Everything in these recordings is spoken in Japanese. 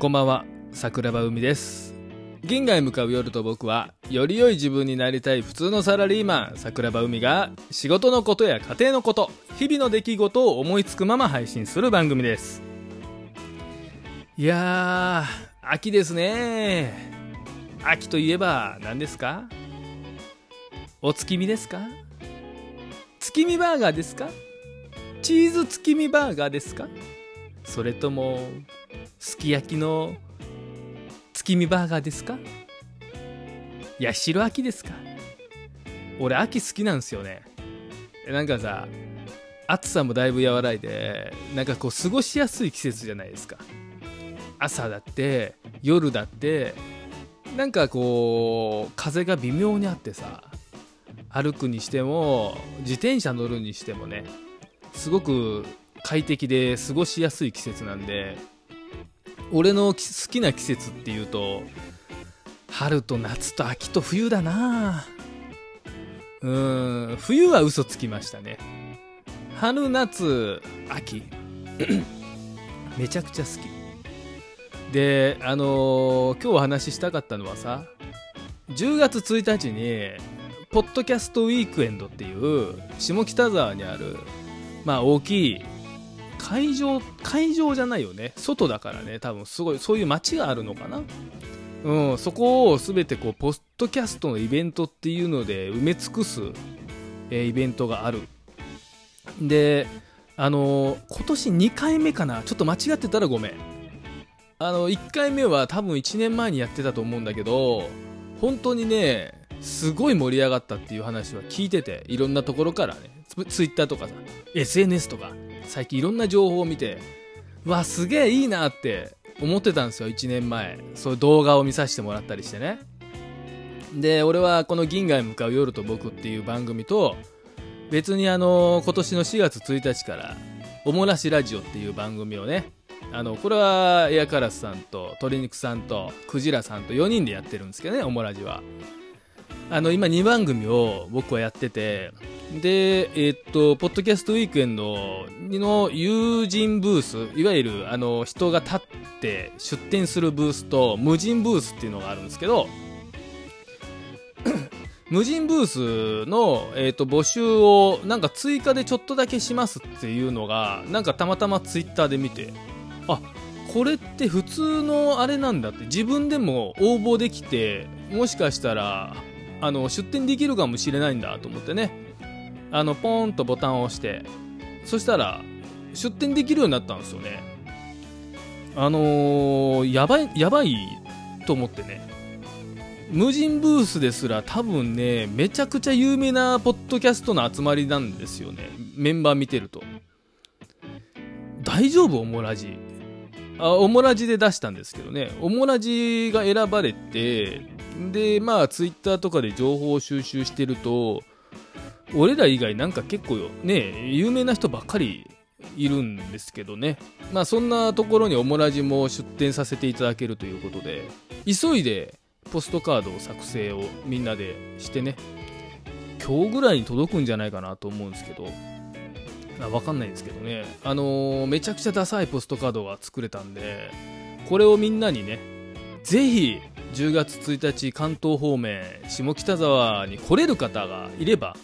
こんばんは、桜庭海です。銀河へ向かう夜と僕は、より良い自分になりたい普通のサラリーマン、桜庭海が、仕事のことや家庭のこと、日々の出来事を思いつくまま配信する番組です。いやー、秋ですね。秋といえば何ですか？お月見ですか？月見バーガーですか？チーズ月見バーガーですか？それともすき焼きの月見バーガーですか？いや白秋ですか？俺秋好きなんですよね。なんかさ暑さもだいぶ和らいでなんかこう過ごしやすい季節じゃないですか。朝だって夜だってなんかこう風が微妙にあってさ歩くにしても自転車乗るにしてもねすごく快適で過ごしやすい季節なんで俺の好きな季節っていうと春と夏と秋と冬だな。うん冬は嘘つきましたね。春夏秋。めちゃくちゃ好き。であのー今日お話ししたかったのはさ10月1日にポッドキャストウィークエンドっていう下北沢にあるまあ大きい会場会場じゃないよね。外だからね。多分すごいそういう街があるのかな。うんそこを全てこうポッドキャストのイベントっていうので埋め尽くす、えーイベントがある。であのー今年2回目かな。ちょっと間違ってたらごめん。あの1回目は多分1年前にやってたと思うんだけど本当にねすごい盛り上がったっていう話は聞いてていろんなところからね。ツツイッターとかさ SNS とか最近いろんな情報を見てうわすげえいいなって思ってたんですよ1年前。そういう動画を見させてもらったりしてね。で俺はこの「銀河へ向かう夜と僕」っていう番組と別にあの今年の4月1日から「おもらしラジオ」っていう番組をねあのこれはエアカラスさんと鶏肉さんとクジラさんと4人でやってるんですけどねおもラジは。あの今2番組を僕はやっててでえーっとポッドキャストウィークエンドの友人ブースいわゆるあの人が立って出店するブースと無人ブースっていうのがあるんですけど 無人ブースの、えー、と募集をなんか追加でちょっとだけしますっていうのがなんかたまたまツイッターで見てあこれって普通のあれなんだって自分でも応募できてもしかしたらあの出店できるかもしれないんだと思ってね。あのポーンとボタンを押して。そしたら出店できるようになったんですよね。あのーやばいやばいと思ってね。無人ブースですら多分ねめちゃくちゃ有名なポッドキャストの集まりなんですよね。メンバー見てると。大丈夫？オモラジあオモラジで出したんですけどね。オモラジが選ばれてでまあツイッターとかで情報を収集してると俺ら以外なんか結構ね有名な人ばっかりいるんですけどね。まあそんなところにオモラジも出展させていただけるということで。急いでポストカードを作成をみんなでしてね。今日ぐらいに届くんじゃないかなと思うんですけど。わかんないですけどね。あのーめちゃくちゃダサいポストカードが作れたんでこれをみんなにねぜひ10月1日関東方面下北沢に来れる方がいれば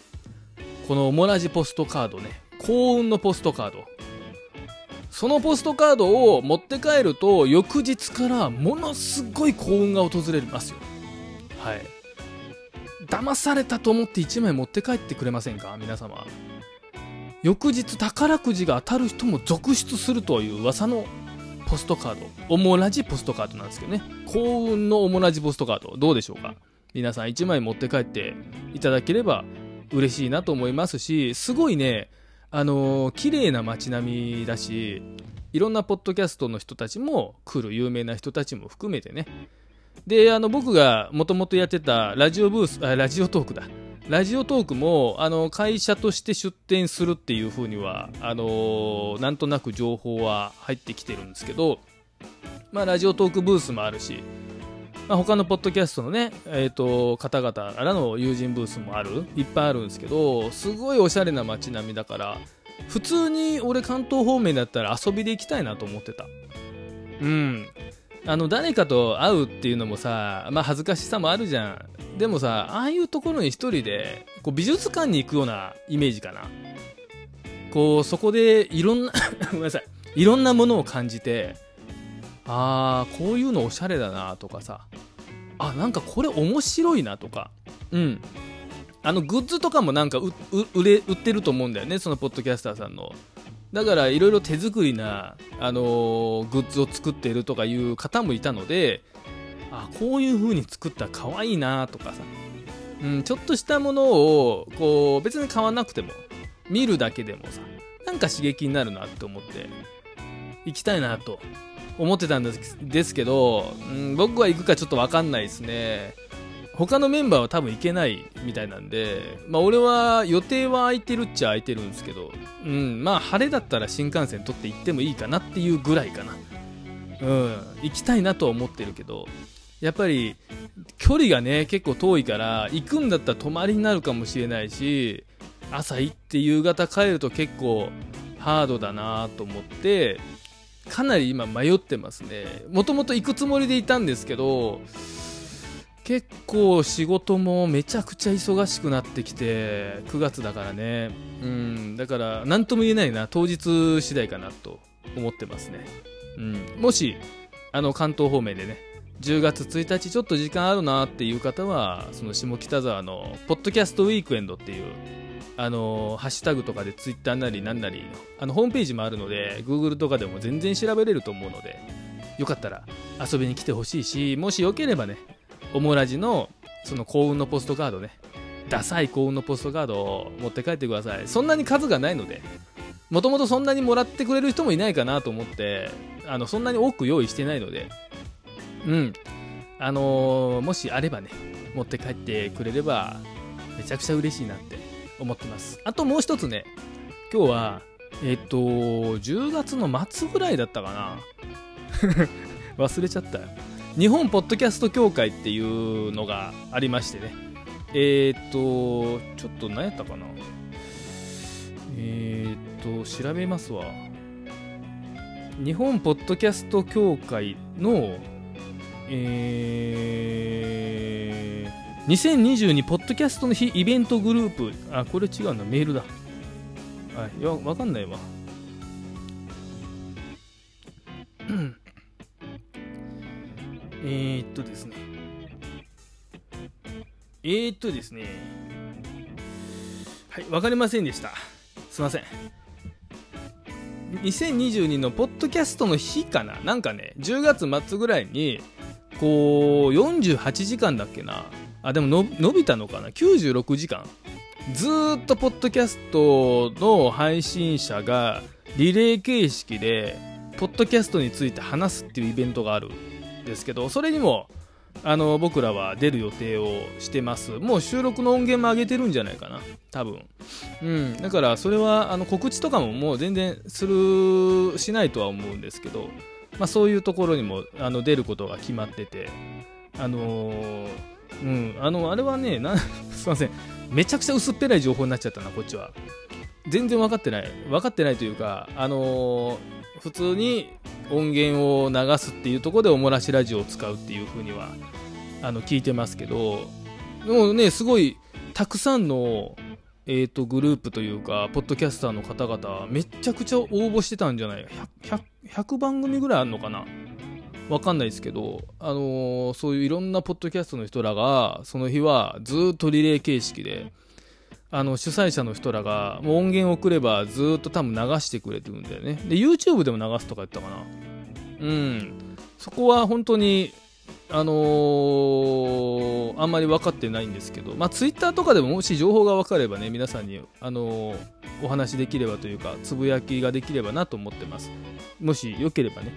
このオモラジポストカードね幸運のポストカード。そのポストカードを持って帰ると翌日からものすごい幸運が訪れますよ。はい。騙されたと思って1枚持って帰ってくれませんか？皆様。翌日宝くじが当たる人も続出するという噂のポストカードオモラジポストカードなんですけどね。幸運のオモラジポストカードどうでしょうか。皆さん1枚持って帰っていただければ嬉しいなと思いますしすごいねあのー綺麗な街並みだしいろんなポッドキャストの人たちも来る有名な人たちも含めてね。であの僕がもともとやってたラジオブースあラジオトークだ。ラジオトークもあの会社として出店するっていう風にはあのーなんとなく情報は入ってきてるんですけど、まあ、ラジオトークブースもあるし、まあ、他のポッドキャストのね、えー、と方々からの友人ブースもあるいっぱいあるんですけどすごいおしゃれな街並みだから普通に俺関東方面だったら遊びで行きたいなと思ってた。うん。あの誰かと会うっていうのもさ、まあ、恥ずかしさもあるじゃんでもさああいうところに一人でこう美術館に行くようなイメージかな。こうそこでいろんな ごめんなさい。いろんなものを感じてああこういうのおしゃれだなとかさ。あなんかこれ面白いなとか。うん。あのグッズとかもなんか売れ売ってると思うんだよねそのポッドキャスターさんの。だからいろいろ手作りな、あのー、グッズを作っているとかいう方もいたのであこういう風に作ったら可愛いなとかさ、うん、ちょっとしたものをこう別に買わなくても見るだけでもさなんか刺激になるなって思って行きたいなと思ってたんですですけど、うん、僕は行くかちょっと分かんないですね他のメンバーは多分行けないみたいなんで、まあ、俺は予定は空いてるっちゃ空いてるんですけど、うん、まあ晴れだったら新幹線取って行ってもいいかなっていうぐらいかな。うん、行きたいなとは思ってるけど、やっぱり距離がね、結構遠いから、行くんだったら泊まりになるかもしれないし、朝行って夕方帰ると結構ハードだなと思って、かなり今迷ってますね。もともと行くつもりでいたんですけど、結構仕事もめちゃくちゃ忙しくなってきて9月だからねうんだから何とも言えないな当日次第かなと思ってますね、うん、もしあの関東方面でね10月1日ちょっと時間あるなっていう方はその下北沢のポッドキャストウィークエンドっていうあのハッシュタグとかでツイッターなりなんなりあのホームページもあるので Google とかでも全然調べれると思うのでよかったら遊びに来てほしいしもしよければねオモラジのその幸運のポストカードねダサい幸運のポストカードを持って帰ってください。そんなに数がないのでもともとそんなにもらってくれる人もいないかなと思ってあのそんなに多く用意してないのでうん。あのー、もしあればね持って帰ってくれればめちゃくちゃ嬉しいなって思ってます。あともう一つね今日はえっと10月の末ぐらいだったかな。忘れちゃった日本ポッドキャスト協会っていうのがありましてね。え、っとちょっと何やったかな。え、っと調べますわ。日本ポッドキャスト協会のえー、2022ポッドキャストの日イベントグループあこれ違うなメールだはいいやわかんないわ え、っとですね。えー、っとですね。はい、わかりませんでした。すいません。2022のポッドキャストの日かな？なんかね、10月末ぐらいに、こう、48時間だっけな？あ、でもの伸びたのかな ?96 時間。ずっとポッドキャストの配信者がリレー形式で、ポッドキャストについて話すっていうイベントがあるんですけどそれにもあの僕らは出る予定をしてますもう収録の音源も上げてるんじゃないかな？多分うんだからそれはあの告知とかももう全然するしないとは思うんですけど、まあ、そういうところにもあの出ることが決まっててあのー、うんあのあれはねな すいません。めちゃくちゃ薄っぺらい情報になっちゃったなこっちは。全然分かってない。分かってないというかあのー、普通に音源を流すっていうところでおもらしラジオを使うっていう風にはあの聞いてますけどでもねすごいたくさんのえーと、グループというかポッドキャスターの方々めちゃくちゃ応募してたんじゃない？100, 100, 番組ぐらいあるのかな？わかんないですけど、あのー、そういういろんなポッドキャストの人らがその日はずっとリレー形式であの主催者の人らがもう音源送ればずっと多分流してくれてるんだよね。で YouTube でも流すとか言ったかな？うん。そこは本当にあのー、あんまり分かってないんですけど、まあ、Twitter とかでももし情報が分かればね皆さんに、あのー、お話できればというかつぶやきができればなと思ってます。もしよければね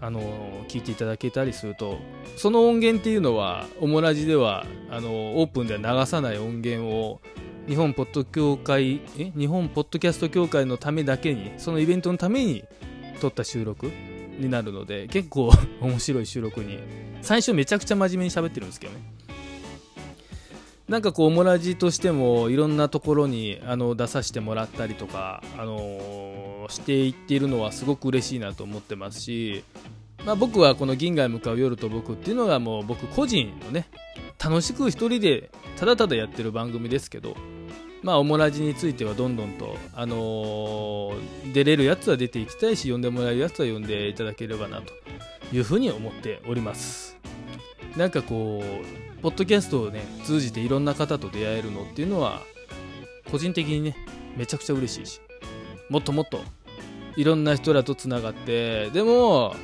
あのー、聞いていただけたりするとその音源っていうのはオモラジではあのオープンでは流さない音源を日本ポッド協会え？日本ポッドキャスト協会のためだけにそのイベントのために撮った収録になるので結構 面白い収録に。最初めちゃくちゃ真面目に喋ってるんですけどね。なんかこうオモラジとしてもいろんなところにあの出させてもらったりとか、あのー、していっているのはすごく嬉しいなと思ってますしまあ、僕はこの銀河へ向かう夜と僕っていうのがもう僕個人のね楽しく一人でただただやってる番組ですけどまあオモラジについてはどんどんと、あのー出れるやつは出ていきたいし呼んでもらえるやつは呼んでいただければなというふうに思っております。なんかこうポッドキャストをね通じていろんな方と出会えるのっていうのは個人的にねめちゃくちゃ嬉しいしもっともっといろんな人らとつながってでも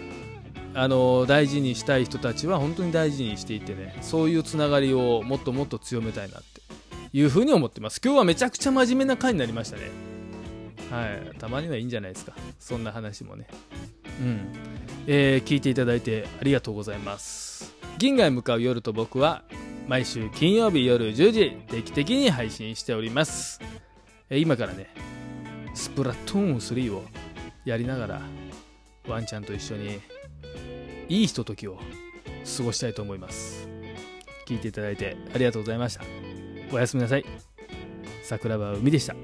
あの大事にしたい人たちは本当に大事にしていてねそういうつながりをもっともっと強めたいなっていうふうに思ってます。今日はめちゃくちゃ真面目な回になりましたね。はい。たまにはいいんじゃないですか。そんな話もね。うん。えー聞いていただいてありがとうございます。銀河へ向かう夜と僕は毎週金曜日夜10時定期的に配信しております、えー今からねスプラトゥーン3をやりながらワンちゃんと一緒にいいひとときを過ごしたいと思います。聞いていただいてありがとうございました。おやすみなさい。桜庭海でした。